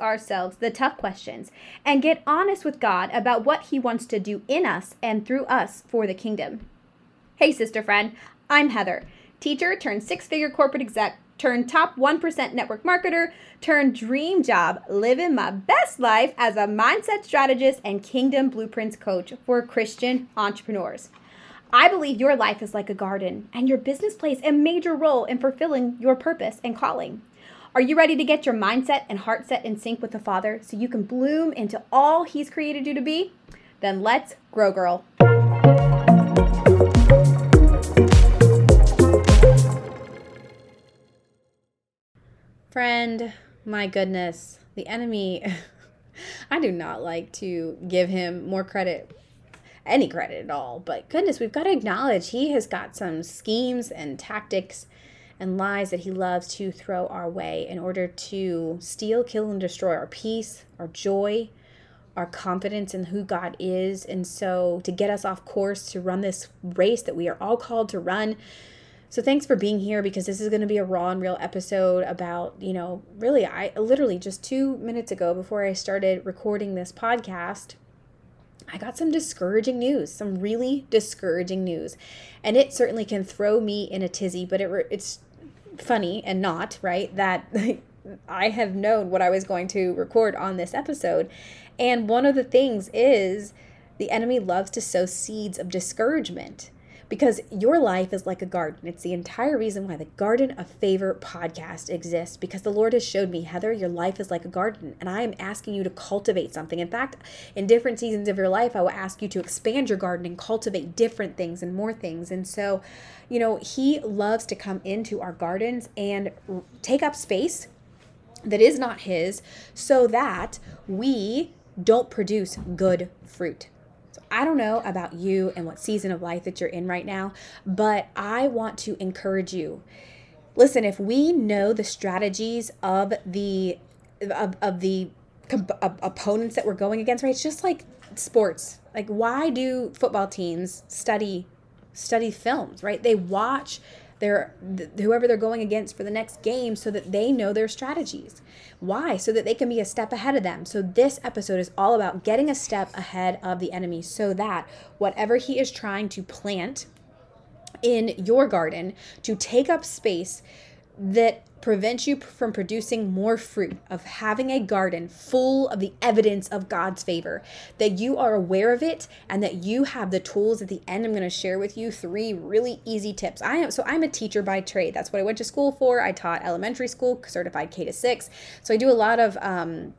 ourselves the tough questions and get honest with God about what He wants to do in us and through us for the kingdom. Hey, sister friend, I'm Heather, teacher turned six figure corporate exec, turned top 1% network marketer, turned dream job, living my best life as a mindset strategist and kingdom blueprints coach for Christian entrepreneurs. I believe your life is like a garden, and your business plays a major role in fulfilling your purpose and calling. Are you ready to get your mindset and heart set in sync with the Father so you can bloom into all He's created you to be? Then let's grow, girl. Friend, my goodness, the enemy. I do not like to give him more credit any credit at all. But goodness, we've got to acknowledge he has got some schemes and tactics and lies that he loves to throw our way in order to steal, kill, and destroy our peace, our joy, our confidence in who God is. And so to get us off course to run this race that we are all called to run. So thanks for being here because this is going to be a raw and real episode about, you know, really I literally just 2 minutes ago before I started recording this podcast, I got some discouraging news, some really discouraging news. And it certainly can throw me in a tizzy, but it it's funny and not, right? That I have known what I was going to record on this episode. And one of the things is the enemy loves to sow seeds of discouragement because your life is like a garden. It's the entire reason why the Garden of Favor podcast exists because the Lord has showed me, Heather, your life is like a garden, and I am asking you to cultivate something. In fact, in different seasons of your life, I will ask you to expand your garden and cultivate different things and more things. And so, you know, He loves to come into our gardens and take up space that is not His so that we don't produce good fruit. I don't know about you and what season of life that you're in right now, but I want to encourage you. Listen, if we know the strategies of the of, of the opponents that we're going against, right? It's just like sports. Like why do football teams study study films, right? They watch their whoever they're going against for the next game so that they know their strategies. Why? So that they can be a step ahead of them. So this episode is all about getting a step ahead of the enemy so that whatever he is trying to plant in your garden to take up space that prevents you from producing more fruit, of having a garden full of the evidence of God's favor, that you are aware of it and that you have the tools at the end. I'm going to share with you three really easy tips. I am so I'm a teacher by trade. That's what I went to school for. I taught elementary school, certified K to 6. So I do a lot of um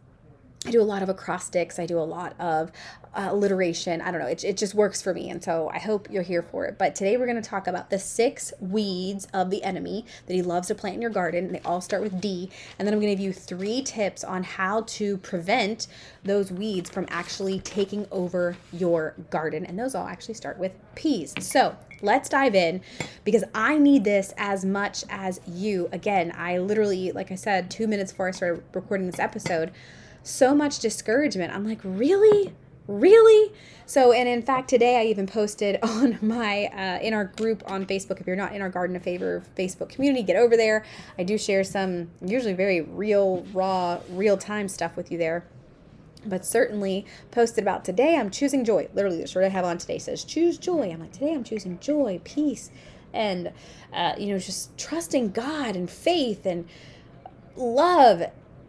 I do a lot of acrostics. I do a lot of uh, alliteration. I don't know. It, it just works for me. And so I hope you're here for it. But today we're going to talk about the six weeds of the enemy that he loves to plant in your garden. And They all start with D. And then I'm going to give you three tips on how to prevent those weeds from actually taking over your garden. And those all actually start with P's. So let's dive in because I need this as much as you. Again, I literally, like I said, two minutes before I started recording this episode, so much discouragement. I'm like, really? Really? So, and in fact, today I even posted on my, uh, in our group on Facebook. If you're not in our Garden of Favor Facebook community, get over there. I do share some usually very real, raw, real time stuff with you there. But certainly posted about today, I'm choosing joy. Literally, the shirt I have on today says, choose joy. I'm like, today I'm choosing joy, peace, and, uh, you know, just trusting God and faith and love.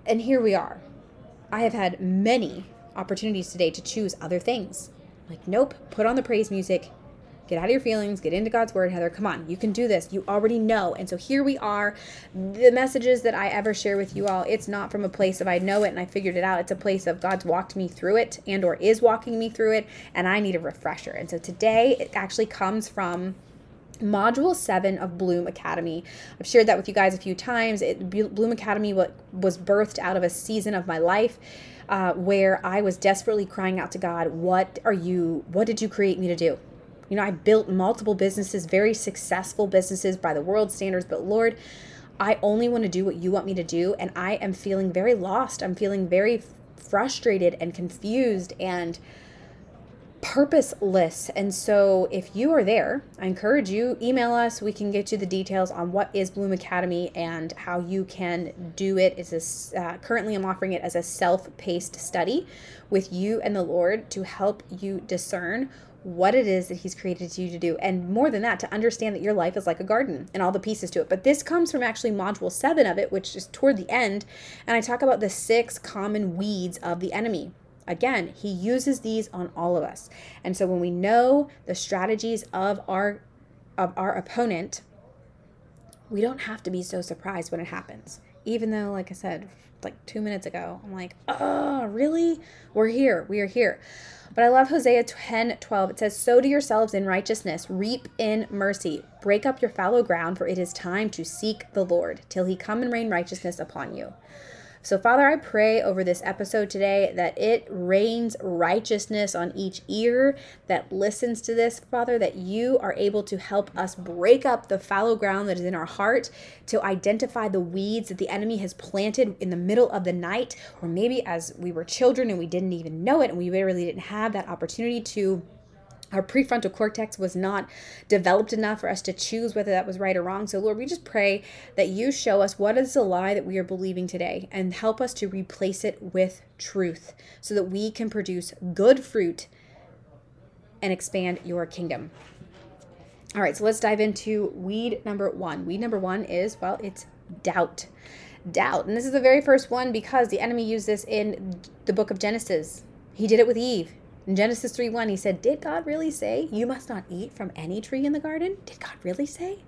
And here we are I have had many opportunities today to choose other things. Like, nope, put on the praise music, get out of your feelings, get into God's word, Heather. Come on, you can do this. You already know. And so here we are. The messages that I ever share with you all, it's not from a place of I know it and I figured it out. It's a place of God's walked me through it and or is walking me through it and I need a refresher. And so today it actually comes from module 7 of bloom academy. I've shared that with you guys a few times. It, bloom academy was birthed out of a season of my life uh, where i was desperately crying out to god what are you what did you create me to do? You know i built multiple businesses very successful businesses by the world standards but lord i only want to do what you want me to do and i am feeling very lost. I'm feeling very frustrated and confused and purposeless. And so if you are there, I encourage you email us. We can get you the details on what is Bloom Academy and how you can do it. It's a, uh, currently I'm offering it as a self-paced study with you and the Lord to help you discern what it is that he's created you to do and more than that to understand that your life is like a garden and all the pieces to it but this comes from actually module 7 of it which is toward the end and i talk about the six common weeds of the enemy Again, he uses these on all of us. And so when we know the strategies of our of our opponent, we don't have to be so surprised when it happens. Even though, like I said, like two minutes ago, I'm like, oh, really? We're here. We are here. But I love Hosea 10 12. It says, Sow to yourselves in righteousness, reap in mercy, break up your fallow ground, for it is time to seek the Lord, till he come and rain righteousness upon you. So, Father, I pray over this episode today that it rains righteousness on each ear that listens to this, Father, that you are able to help us break up the fallow ground that is in our heart, to identify the weeds that the enemy has planted in the middle of the night, or maybe as we were children and we didn't even know it and we really didn't have that opportunity to our prefrontal cortex was not developed enough for us to choose whether that was right or wrong. So, Lord, we just pray that you show us what is the lie that we are believing today and help us to replace it with truth so that we can produce good fruit and expand your kingdom. All right, so let's dive into weed number one. Weed number one is, well, it's doubt. Doubt. And this is the very first one because the enemy used this in the book of Genesis. He did it with Eve. In Genesis 3 1, he said, Did God really say, You must not eat from any tree in the garden? Did God really say?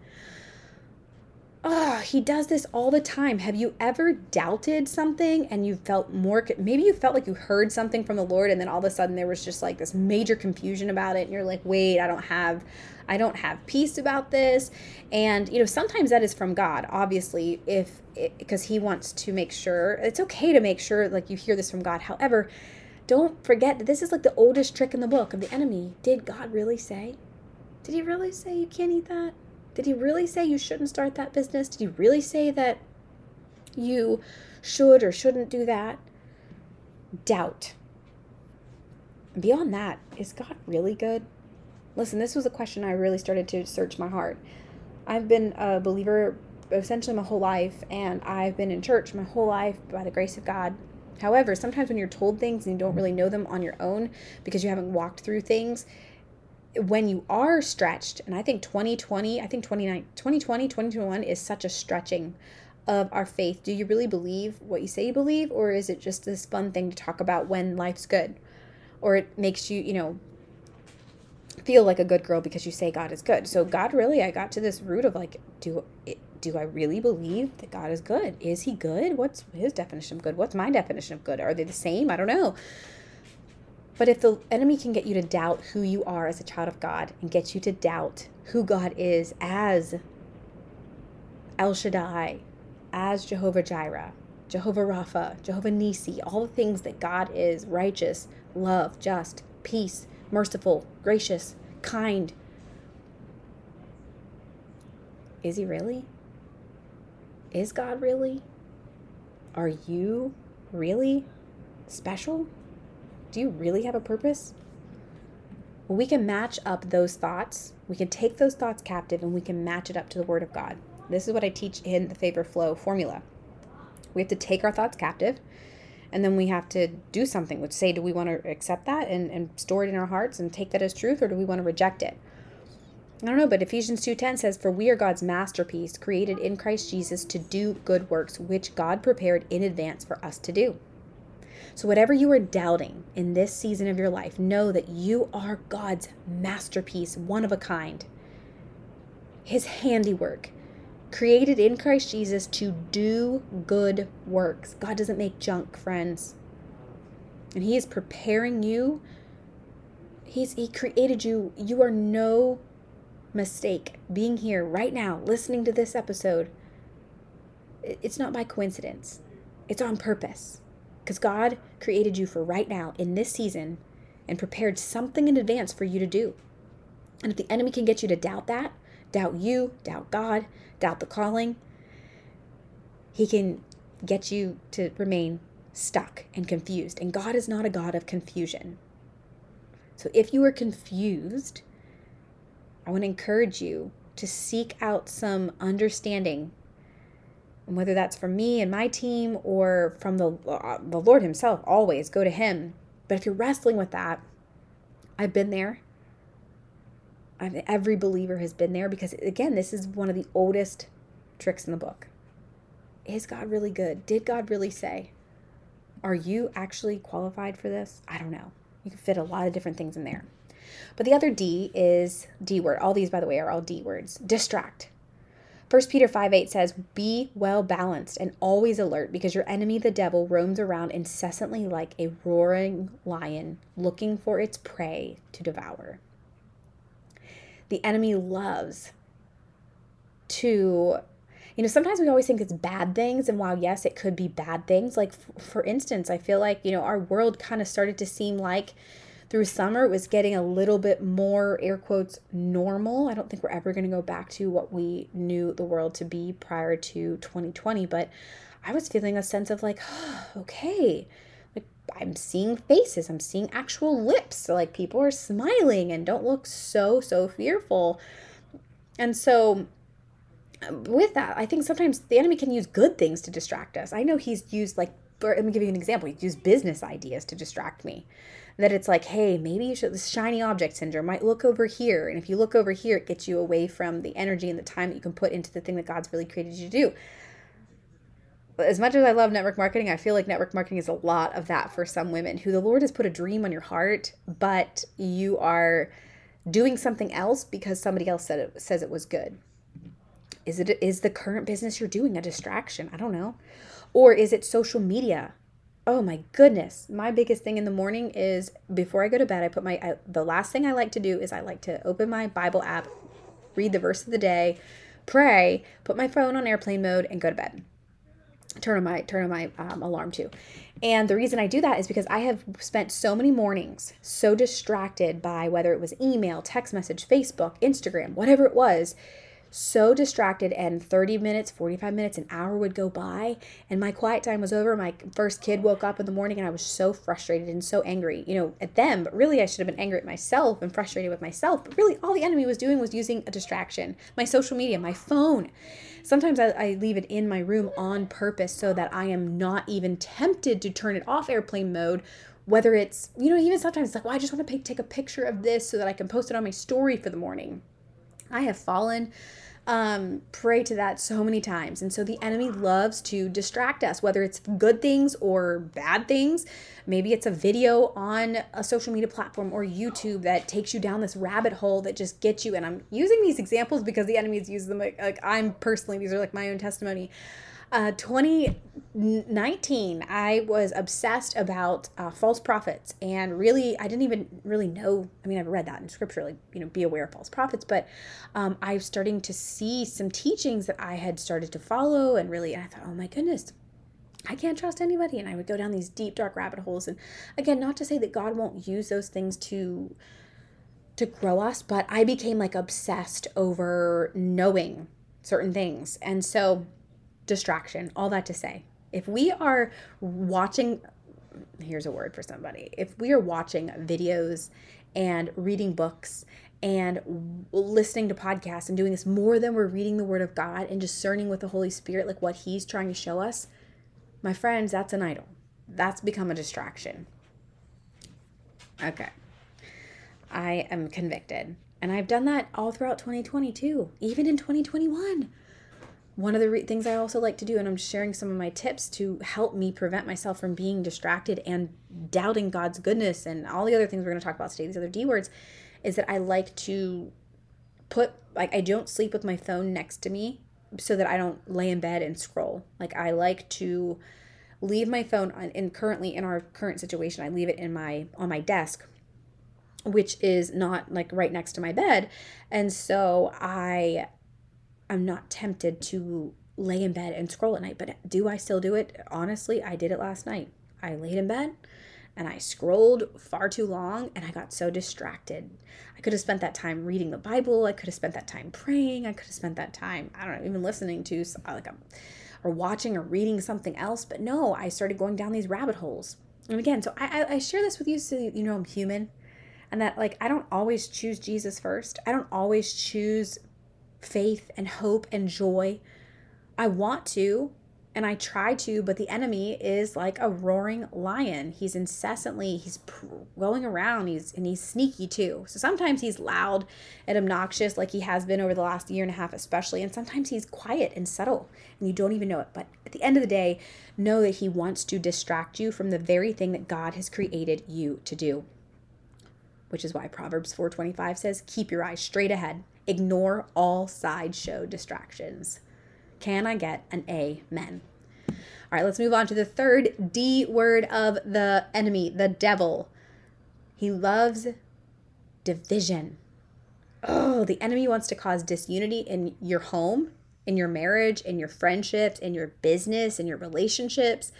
Oh, he does this all the time. Have you ever doubted something and you felt more, maybe you felt like you heard something from the Lord and then all of a sudden there was just like this major confusion about it and you're like, wait, I don't have, I don't have peace about this. And, you know, sometimes that is from God, obviously, if, because he wants to make sure, it's okay to make sure like you hear this from God. However, don't forget that this is like the oldest trick in the book of the enemy. Did God really say? Did he really say you can't eat that? Did he really say you shouldn't start that business? Did he really say that you should or shouldn't do that? Doubt. beyond that, is God really good? Listen, this was a question I really started to search my heart. I've been a believer essentially my whole life, and I've been in church my whole life by the grace of God. However, sometimes when you're told things and you don't really know them on your own because you haven't walked through things, when you are stretched, and I think 2020, I think 2020, 2021 is such a stretching of our faith. Do you really believe what you say you believe, or is it just this fun thing to talk about when life's good? Or it makes you, you know, feel like a good girl because you say God is good. So God really, I got to this root of like, do do I really believe that God is good? Is he good? What's his definition of good? What's my definition of good? Are they the same? I don't know. But if the enemy can get you to doubt who you are as a child of God and get you to doubt who God is as El Shaddai, as Jehovah Jireh, Jehovah Rapha, Jehovah Nisi, all the things that God is righteous, love, just, peace, merciful, gracious, kind. Is he really? Is God really? Are you really special? Do you really have a purpose? Well, we can match up those thoughts. We can take those thoughts captive and we can match it up to the Word of God. This is what I teach in the Favor Flow formula. We have to take our thoughts captive and then we have to do something, which say, do we want to accept that and, and store it in our hearts and take that as truth or do we want to reject it? I don't know, but Ephesians 2:10 says for we are God's masterpiece, created in Christ Jesus to do good works which God prepared in advance for us to do. So whatever you are doubting in this season of your life, know that you are God's masterpiece, one of a kind. His handiwork, created in Christ Jesus to do good works. God doesn't make junk, friends. And he is preparing you. He's he created you. You are no mistake being here right now, listening to this episode. It's not by coincidence, it's on purpose. Because God created you for right now in this season and prepared something in advance for you to do. And if the enemy can get you to doubt that, doubt you, doubt God, doubt the calling, he can get you to remain stuck and confused. And God is not a God of confusion. So if you are confused, I want to encourage you to seek out some understanding and whether that's from me and my team or from the uh, the Lord himself always go to him. But if you're wrestling with that I've been there. I've, every believer has been there because again this is one of the oldest tricks in the book. Is God really good? Did God really say are you actually qualified for this? I don't know. You can fit a lot of different things in there but the other D is D word. All these, by the way, are all D words. Distract. 1 Peter 5 8 says, Be well balanced and always alert because your enemy, the devil, roams around incessantly like a roaring lion looking for its prey to devour. The enemy loves to, you know, sometimes we always think it's bad things. And while, yes, it could be bad things, like f- for instance, I feel like, you know, our world kind of started to seem like through summer it was getting a little bit more air quotes normal. I don't think we're ever going to go back to what we knew the world to be prior to 2020 but i was feeling a sense of like oh, okay. Like i'm seeing faces i'm seeing actual lips. Like people are smiling and don't look so so fearful. And so with that i think sometimes the enemy can use good things to distract us. I know he's used like let me give you an example. He's used business ideas to distract me that it's like, hey, maybe you should, this shiny object syndrome might look over here. And if you look over here, it gets you away from the energy and the time that you can put into the thing that God's really created you to do. As much as I love network marketing, I feel like network marketing is a lot of that for some women who the Lord has put a dream on your heart, but you are doing something else because somebody else said it says it was good. Is it is the current business you're doing a distraction? I don't know. Or is it social media? Oh my goodness. My biggest thing in the morning is before i go to bed i put my I, the last thing i like to do is i like to open my bible app read the verse of the day pray put my phone on airplane mode and go to bed. Turn on my turn on my um, alarm too. And the reason i do that is because i have spent so many mornings so distracted by whether it was email text message facebook instagram whatever it was so distracted and 30 minutes 45 minutes an hour would go by and my quiet time was over. My first kid woke up in the morning and i was so frustrated and so angry you know at them but really i should have been angry at myself and frustrated with myself but really all the enemy was doing was using a distraction. My social media my phone. Sometimes I, I leave it in my room on purpose so that i am not even tempted to turn it off airplane mode whether it's you know even sometimes it's like well i just want to take a picture of this so that i can post it on my story for the morning. I have fallen um, prey to that so many times. And so the enemy loves to distract us, whether it's good things or bad things. Maybe it's a video on a social media platform or YouTube that takes you down this rabbit hole that just gets you. And I'm using these examples because the enemy has used them. Like, like I'm personally, these are like my own testimony. Uh, 2019, I was obsessed about uh, false prophets, and really, I didn't even really know. I mean, I've read that in scripture, like you know, be aware of false prophets. But um, I'm starting to see some teachings that I had started to follow, and really, I thought, oh my goodness, I can't trust anybody. And I would go down these deep, dark rabbit holes. And again, not to say that God won't use those things to to grow us, but I became like obsessed over knowing certain things, and so distraction, all that to say. If we are watching, here's a word for somebody, if we are watching videos and reading books and listening to podcasts and doing this more than we're reading the Word of God and discerning with the Holy Spirit, like what He's trying to show us, my friends, that's an idol. That's become a distraction. Okay. I am convicted. And I've done that all throughout 2022, even in 2021 one of the re- things I also like to do, and I'm sharing some of my tips to help me prevent myself from being distracted and doubting God's goodness and all the other things we're going to talk about today, these other D words, is that I like to put, like, I don't sleep with my phone next to me so that I don't lay in bed and scroll. Like, I like to leave my phone on, and currently in our current situation, I leave it in my, on my desk which is not like right next to my bed. And so I I'm not tempted to lay in bed and scroll at night. But do I still do it? Honestly, I did it last night. I laid in bed and I scrolled far too long and I got so distracted. I could have spent that time reading the Bible. I could have spent that time praying. I could have spent that time, I don't know, even listening to uh, like a, or watching or reading something else. But no, I started going down these rabbit holes. And again, so I, I share this with you so you know I'm human and that like I don't always choose Jesus first. I don't always choose faith and hope and joy. I want to, and I try to, but the enemy is like a roaring lion. He's incessantly he's going around. He's and he's sneaky too. So sometimes he's loud and obnoxious, like he has been over the last year and a half, especially. And sometimes he's quiet and subtle, and you don't even know it. But at the end of the day, know that he wants to distract you from the very thing that God has created you to do. Which is why Proverbs 4:25 says, "Keep your eyes straight ahead. Ignore all sideshow distractions." Can I get an amen? All right, let's move on to the third D word of the enemy, the devil. He loves division. Oh, the enemy wants to cause disunity in your home, in your marriage, in your friendships, in your business, in your relationships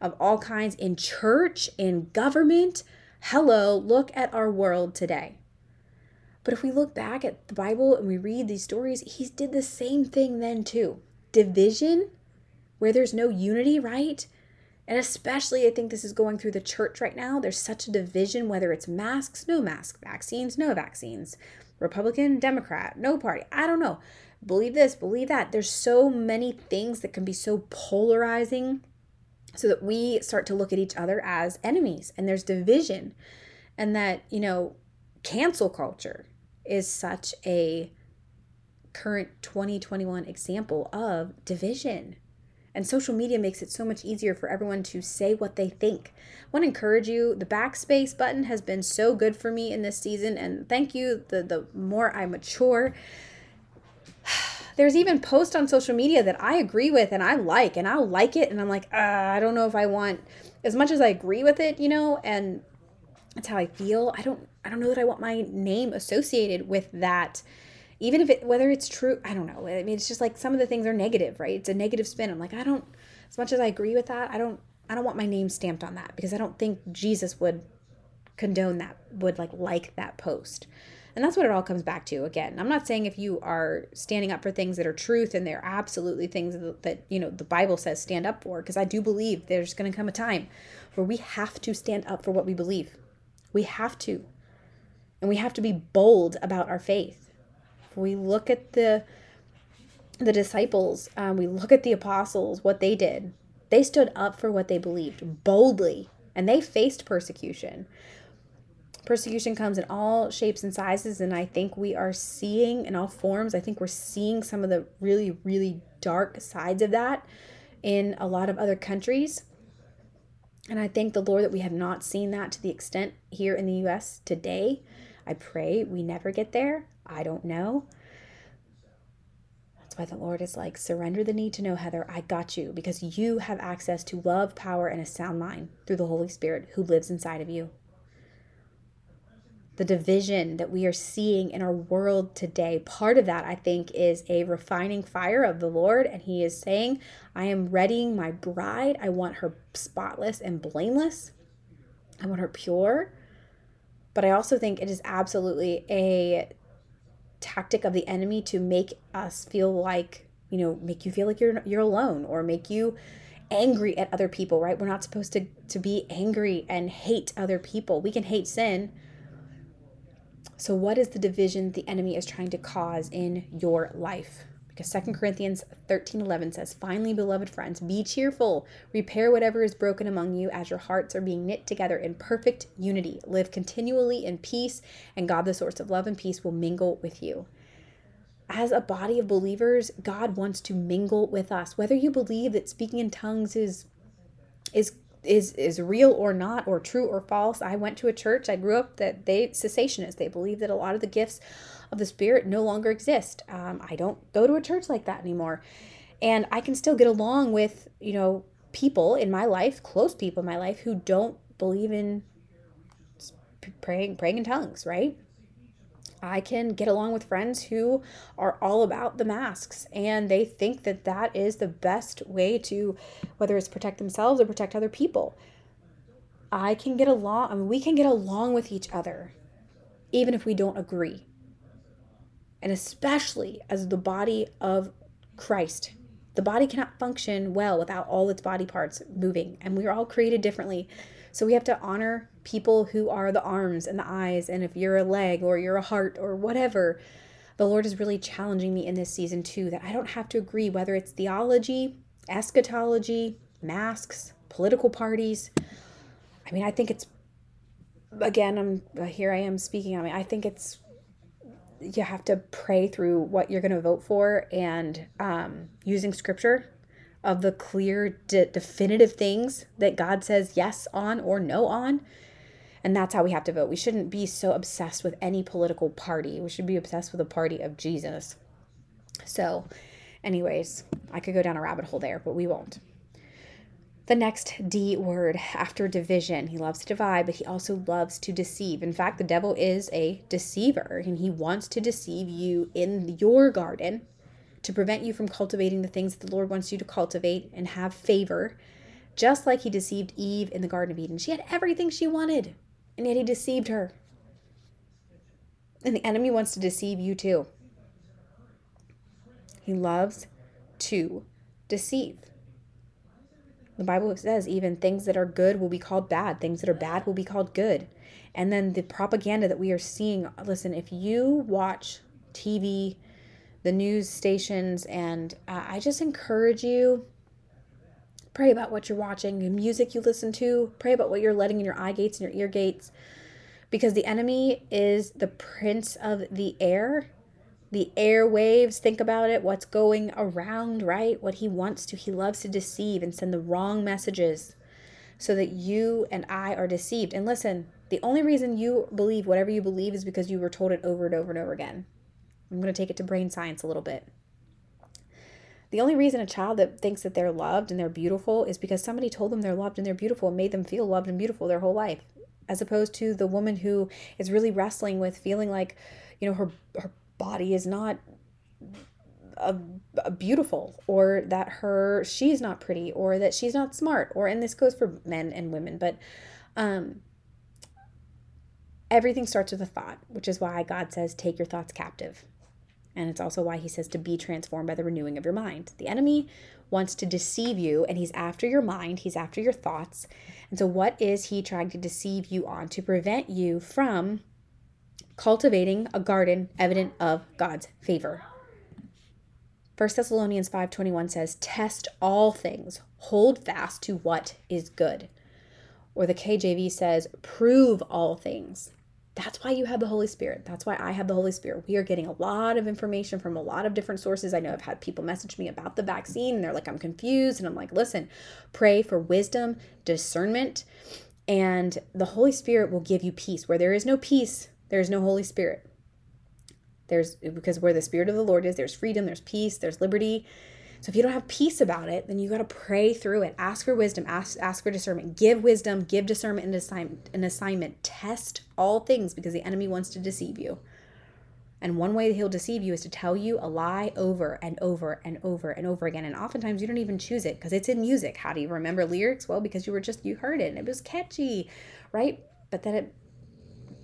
of all kinds, in church, in government. Hello, look at our world today. But if we look back at the Bible and we read these stories, he did the same thing then too division where there's no unity, right? And especially, I think this is going through the church right now. There's such a division, whether it's masks, no masks, vaccines, no vaccines, Republican, Democrat, no party. I don't know. Believe this, believe that. There's so many things that can be so polarizing so that we start to look at each other as enemies and there's division. And that, you know, cancel culture is such a current 2021 example of division. And social media makes it so much easier for everyone to say what they think. I want to encourage you. The backspace button has been so good for me in this season, and thank you. The the more I mature, there's even posts on social media that I agree with and I like, and I'll like it, and I'm like, uh, I don't know if I want as much as I agree with it, you know, and that's how I feel. I don't I don't know that I want my name associated with that. Even if it whether it's true i don't know. I mean it's just like some of the things are negative right? It's a negative spin. I'm like i don't as much as i agree with that i don't i don't want my name stamped on that because i don't think jesus would condone that would like like that post. And that's what it all comes back to again. I'm not saying if you are standing up for things that are truth and they're absolutely things that, that you know the bible says stand up for because i do believe there's going to come a time where we have to stand up for what we believe. We have to and we have to be bold about our faith we look at the the disciples, um, we look at the apostles, what they did. They stood up for what they believed boldly, and they faced persecution. Persecution comes in all shapes and sizes, and I think we are seeing in all forms. I think we're seeing some of the really, really dark sides of that in a lot of other countries. And I thank the Lord that we have not seen that to the extent here in the US today. I pray we never get there. I don't know. That's why the Lord is like, surrender the need to know, Heather. I got you because you have access to love, power, and a sound mind through the Holy Spirit who lives inside of you. The division that we are seeing in our world today, part of that, I think, is a refining fire of the Lord. And He is saying, I am readying my bride. I want her spotless and blameless. I want her pure. But I also think it is absolutely a tactic of the enemy to make us feel like you know make you feel like you're you're alone or make you angry at other people right? We're not supposed to to be angry and hate other people. We can hate sin. So what is the division the enemy is trying to cause in your life because 2 Corinthians 13 11 says, Finally, beloved friends, be cheerful, repair whatever is broken among you as your hearts are being knit together in perfect unity. Live continually in peace, and God, the source of love and peace, will mingle with you. As a body of believers, God wants to mingle with us. Whether you believe that speaking in tongues is is is is real or not or true or false. I went to a church. I grew up that they cessationists. They believe that a lot of the gifts of the Spirit no longer exist. Um, I don't go to a church like that anymore. And I can still get along with, you know, people in my life, close people in my life, who don't believe in praying, praying in tongues, right? I can get along with friends who are all about the masks and they think that that is the best way to, whether it's protect themselves or protect other people. I can get along, I mean, we can get along with each other, even if we don't agree and especially as the body of Christ. The body cannot function well without all its body parts moving, and we are all created differently. So we have to honor people who are the arms and the eyes, and if you're a leg or you're a heart or whatever, the Lord is really challenging me in this season too that I don't have to agree whether it's theology, eschatology, masks, political parties. I mean, I think it's again, I'm here I am speaking. I mean, I think it's you have to pray through what you're going to vote for and um, using scripture of the clear, de- definitive things that God says yes on or no on. And that's how we have to vote. We shouldn't be so obsessed with any political party. We should be obsessed with the party of Jesus. So, anyways, I could go down a rabbit hole there, but we won't. The next D word after division. He loves to divide, but he also loves to deceive. In fact, the devil is a deceiver, and he wants to deceive you in your garden to prevent you from cultivating the things that the Lord wants you to cultivate and have favor, just like he deceived Eve in the Garden of Eden. She had everything she wanted, and yet he deceived her. And the enemy wants to deceive you too. He loves to deceive. The Bible says even things that are good will be called bad, things that are bad will be called good. And then the propaganda that we are seeing listen, if you watch TV, the news stations, and uh, I just encourage you pray about what you're watching, the music you listen to, pray about what you're letting in your eye gates and your ear gates. Because the enemy is the prince of the air the airwaves, think about it, what's going around, right? What he wants to. He loves to deceive and send the wrong messages so that you and I are deceived. And listen, the only reason you believe whatever you believe is because you were told it over and over and over again. I'm going to take it to brain science a little bit. The only reason a child that thinks that they're loved and they're beautiful is because somebody told them they're loved and they're beautiful and made them feel loved and beautiful their whole life. As opposed to the woman who is really wrestling with feeling like, you know, her her body is not a, a beautiful or that her she's not pretty or that she's not smart or and this goes for men and women but um everything starts with a thought which is why god says take your thoughts captive and it's also why he says to be transformed by the renewing of your mind the enemy wants to deceive you and he's after your mind he's after your thoughts and so what is he trying to deceive you on to prevent you from cultivating a garden evident of God's favor. 1 Thessalonians 5:21 says, "Test all things, hold fast to what is good." Or the KJV says, "Prove all things." That's why you have the Holy Spirit. That's why I have the Holy Spirit. We are getting a lot of information from a lot of different sources. I know I've had people message me about the vaccine and they're like, I'm confused. And I'm like, listen, pray for wisdom, discernment, and the Holy Spirit will give you peace. Where there is no peace, there's no Holy Spirit. There's because where the Spirit of the Lord is, there's freedom, there's peace, there's liberty. So if you don't have peace about it, then you got to pray through it. Ask for wisdom, ask ask for discernment. Give wisdom, give discernment and assignment, an assignment. Test all things because the enemy wants to deceive you. And one way he'll deceive you is to tell you a lie over and over and over and over again. And oftentimes you don't even choose it because it's in music. How do you remember lyrics? Well, because you were just you heard it and it was catchy, right? But then it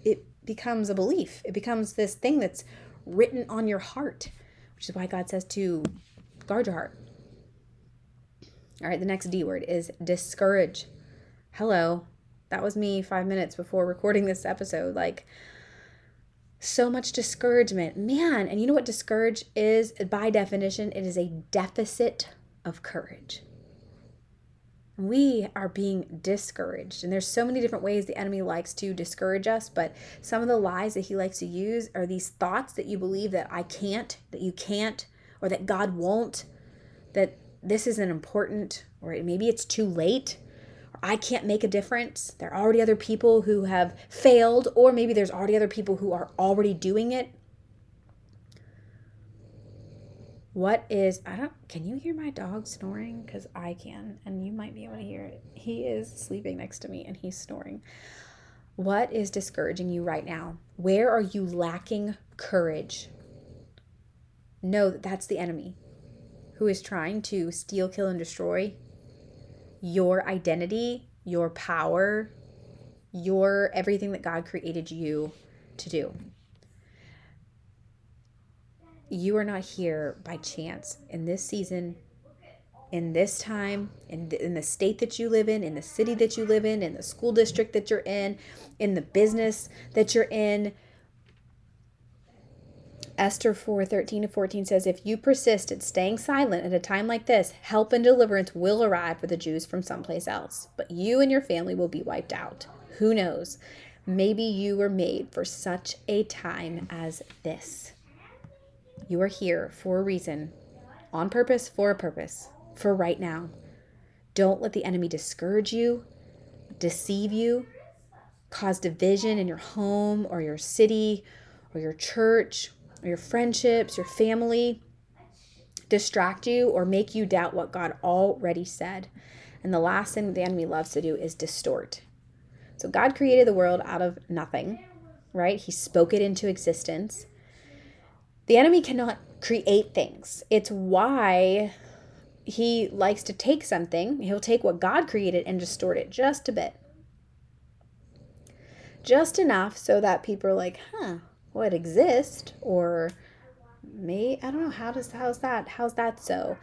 it becomes a belief. It becomes this thing that's written on your heart, which is why God says to guard your heart. All right, the next D word is discourage. Hello. That was me five minutes before recording this episode. Like, so much discouragement. Man, and you know what discourage is? By definition, it is a deficit of courage we are being discouraged. And there's so many different ways the enemy likes to discourage us, but some of the lies that he likes to use are these thoughts that you believe that I can't, that you can't, or that God won't, that this isn't important, or maybe it's too late, or I can't make a difference. There are already other people who have failed, or maybe there's already other people who are already doing it. What is, I don't, can you hear my dog snoring? Because I can, and you might be able to hear it. He is sleeping next to me and he's snoring. What is discouraging you right now? Where are you lacking courage? Know that that's the enemy who is trying to steal, kill, and destroy your identity, your power, your everything that God created you to do you are not here by chance. In this season, in this time, in the, in the state that you live in, in the city that you live in, in the school district that you're in, in the business that you're in. Esther 4 13 to 14 says, If you persist at staying silent at a time like this, help and deliverance will arrive for the Jews from someplace else, but you and your family will be wiped out. Who knows? Maybe you were made for such a time as this. You are here for a reason, on purpose, for a purpose, for right now. Don't let the enemy discourage you, deceive you, cause division in your home or your city or your church your friendships, your family, distract you or make you doubt what God already said. And the last thing the enemy loves to do is distort. So God created the world out of nothing, right? He spoke it into existence. The enemy cannot create things. It's why he likes to take something, he'll take what God created and distort it just a bit. Just enough so that people are like, huh, well, it exists, or may I don't know, how does how's that? How's that so?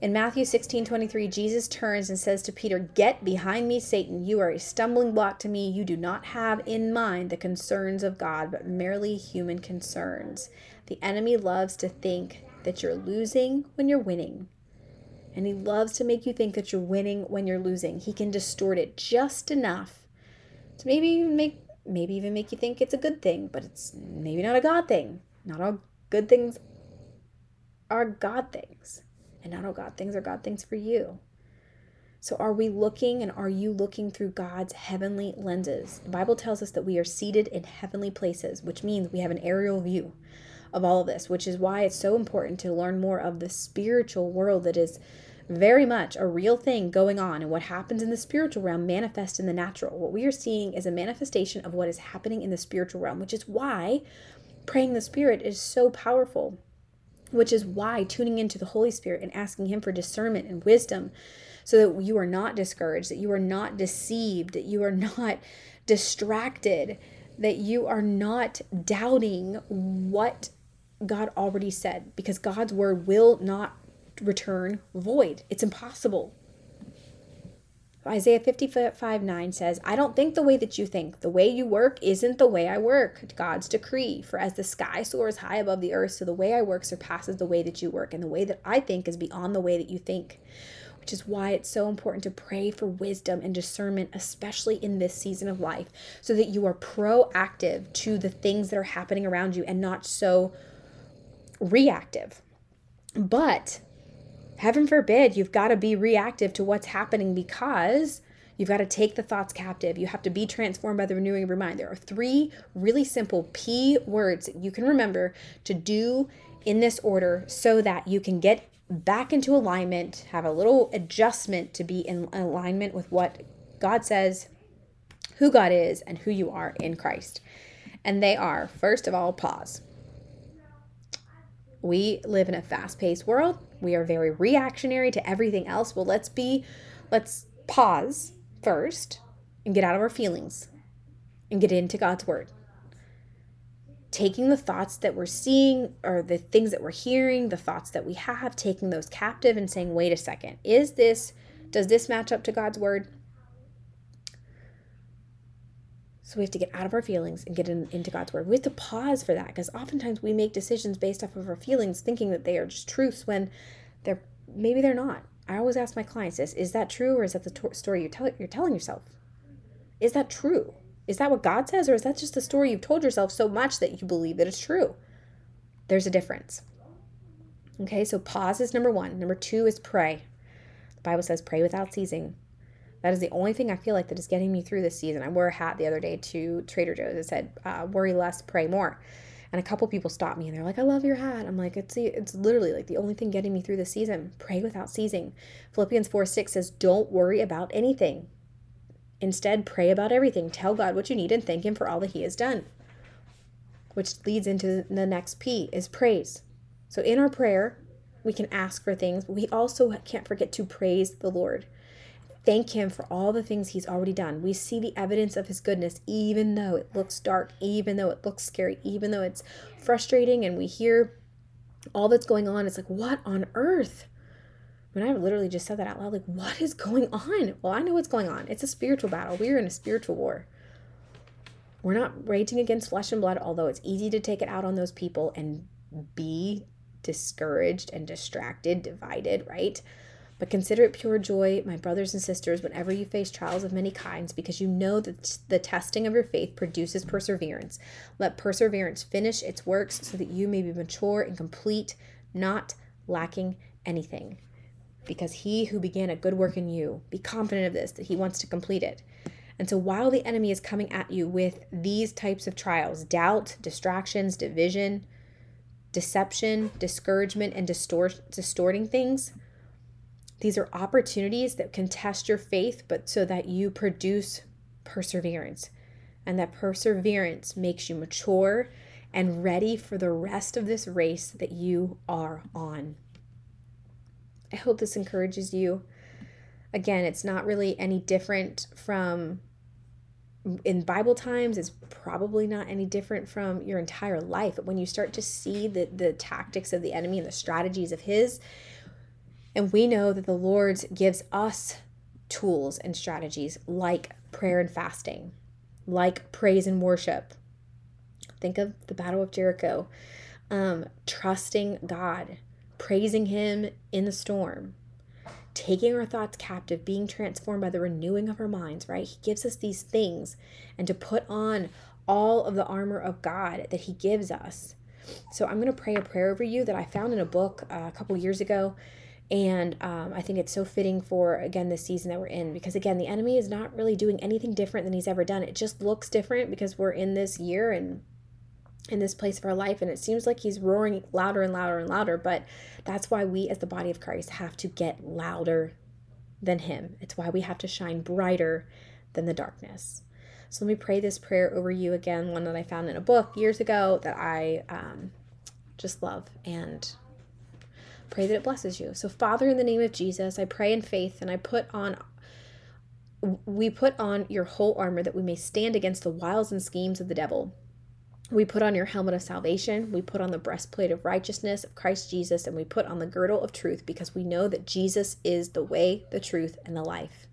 In Matthew 16 23, Jesus turns and says to Peter, Get behind me, Satan. You are a stumbling block to me. You do not have in mind the concerns of God, but merely human concerns. The enemy loves to think that you're losing when you're winning. And he loves to make you think that you're winning when you're losing. He can distort it just enough to maybe make maybe even make you think it's a good thing, but it's maybe not a God thing. Not all good things are God things. And not all God things are God things for you. So, are we looking and are you looking through God's heavenly lenses? The Bible tells us that we are seated in heavenly places, which means we have an aerial view of all of this, which is why it's so important to learn more of the spiritual world that is very much a real thing going on. And what happens in the spiritual realm manifests in the natural. What we are seeing is a manifestation of what is happening in the spiritual realm, which is why praying the Spirit is so powerful which is why tuning into the Holy Spirit and asking Him for discernment and wisdom so that you are not discouraged, that you are not deceived, that you are not distracted, that you are not doubting what God already said, because God's word will not return void. It's impossible. Isaiah 55 9 says, I don't think the way that you think. The way you work isn't the way I work. God's decree. For as the sky soars high above the earth, so the way I work surpasses the way that you work. And the way that I think is beyond the way that you think. Which is why it's so important to pray for wisdom and discernment, especially in this season of life, so that you are proactive to the things that are happening around you and not so reactive. But heaven forbid you've got to be reactive to what's happening because you've got to take the thoughts captive. You have to be transformed by the renewing of your mind. There are three really simple P words you can remember to do in this order so that you can get back into alignment, have a little adjustment to be in alignment with what God says, who God is, and who you are in Christ. And they are, first of all, pause. We live in a fast paced world. We are very reactionary to everything else. Well, let's be, let's pause first and get out of our feelings and get into God's word. Taking the thoughts that we're seeing or the things that we're hearing, the thoughts that we have, taking those captive and saying, wait a second, is this, does this match up to God's word? So we have to get out of our feelings and get in, into God's word. We have to pause for that because oftentimes we make decisions based off of our feelings, thinking that they are just truths when they're maybe they're not. I always ask my clients this: Is that true, or is that the to- story you tell you're telling yourself? Is that true? Is that what God says, or is that just the story you've told yourself so much that you believe that it's true? There's a difference. Okay, so pause is number one. Number two is pray. The Bible says, pray without ceasing. That is the only thing I feel like that is getting me through this season. I wore a hat the other day to Trader Joe's. It said, uh, "Worry less, pray more." And a couple people stopped me and they're like, "I love your hat." I'm like, "It's it's literally like the only thing getting me through this season. Pray without ceasing." Philippians four six says, "Don't worry about anything. Instead, pray about everything. Tell God what you need and thank Him for all that He has done." Which leads into the next P is praise. So in our prayer, we can ask for things, but we also can't forget to praise the Lord thank Him for all the things He's already done. We see the evidence of His goodness, even though it looks dark, even though it looks scary, even though it's frustrating, and we hear all that's going on. It's like, what on earth? when I literally just said that out loud, like, what is going on? Well, I know what's going on. It's a spiritual battle. We are in a spiritual war. We're not raging against flesh and blood, although it's easy to take it out on those people and be discouraged and distracted, divided, right? But consider it pure joy, my brothers and sisters, whenever you face trials of many kinds, because you know that the testing of your faith produces perseverance. Let perseverance finish its works so that you may be mature and complete, not lacking anything because he who began a good work in you, be confident of this, that he wants to complete it. And so while the enemy is coming at you with these types of trials doubt, distractions, division, deception, discouragement, and distort, distorting things these are opportunities that can test your faith, but so that you produce perseverance. And that perseverance makes you mature and ready for the rest of this race that you are on. I hope this encourages you. Again, it's not really any different from in Bible times, it's probably not any different from your entire life. But when you start to see the, the tactics of the enemy and the strategies of his, and we know that the Lord gives us tools and strategies like prayer and fasting, like praise and worship. Think of the Battle of Jericho, um, trusting God, praising Him in the storm, taking our thoughts captive, being transformed by the renewing of our minds, right? He gives us these things and to put on all of the armor of God that He gives us. So I'm going to pray a prayer over you that I found in a book uh, a couple years ago. And um, I think it's so fitting for, again, this season that we're in because, again, the enemy is not really doing anything different than he's ever done. It just looks different because we're in this year and in this place of our life and it seems like he's roaring louder and louder and louder but that's why we as the body of christ have to get louder than him it's why we have to shine brighter than the darkness so let me pray this prayer over you again one that i found in a book years ago that i um, just love and pray that it blesses you so father in the name of jesus i pray in faith and i put on we put on your whole armor that we may stand against the wiles and schemes of the devil we put on your helmet of salvation. We put on the breastplate of righteousness of Christ Jesus, and we put on the girdle of truth because we know that Jesus is the way, the truth, and the life.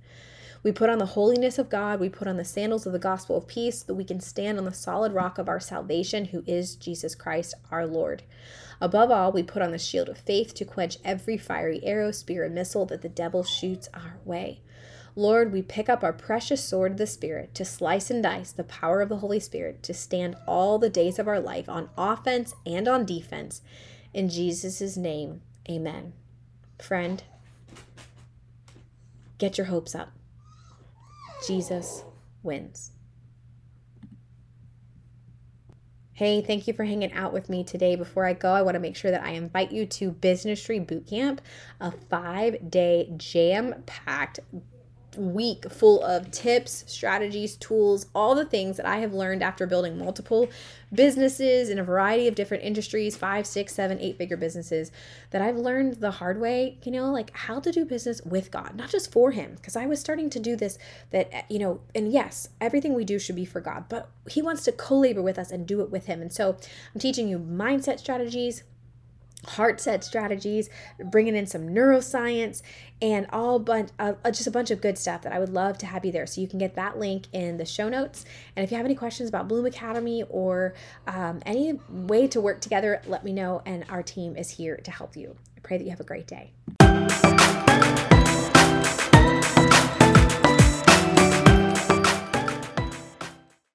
We put on the holiness of God. We put on the sandals of the gospel of peace that we can stand on the solid rock of our salvation, who is Jesus Christ our Lord. Above all, we put on the shield of faith to quench every fiery arrow, spear, and missile that the devil shoots our way. Lord, we pick up our precious sword of the Spirit to slice and dice the power of the Holy Spirit to stand all the days of our life on offense and on defense. In Jesus' name, amen. Friend, get your hopes up. Jesus wins. Hey, thank you for hanging out with me today. Before I go, I want to make sure that I invite you to Business Tree Bootcamp, a five day jam packed week full of tips, strategies, tools, all the things that I have learned after building multiple businesses in a variety of different industries five, six, seven, eight figure businesses that I've learned the hard way, you know, like how to do business with God, not just for Him. Because I was starting to do this that, eh, you know, and yes, everything we do should be for God, but He wants to co labor with us and do it with Him. And so I'm teaching you mindset strategies heart set strategies, bringing in some neuroscience, and all bunch uh, uh, just a bunch of good stuff that I would love to have you there. So you can get that link in the show notes. And if you have any questions about Bloom Academy or um, any way to work together, let me know, and our team is here to help you. I pray that you have a great day.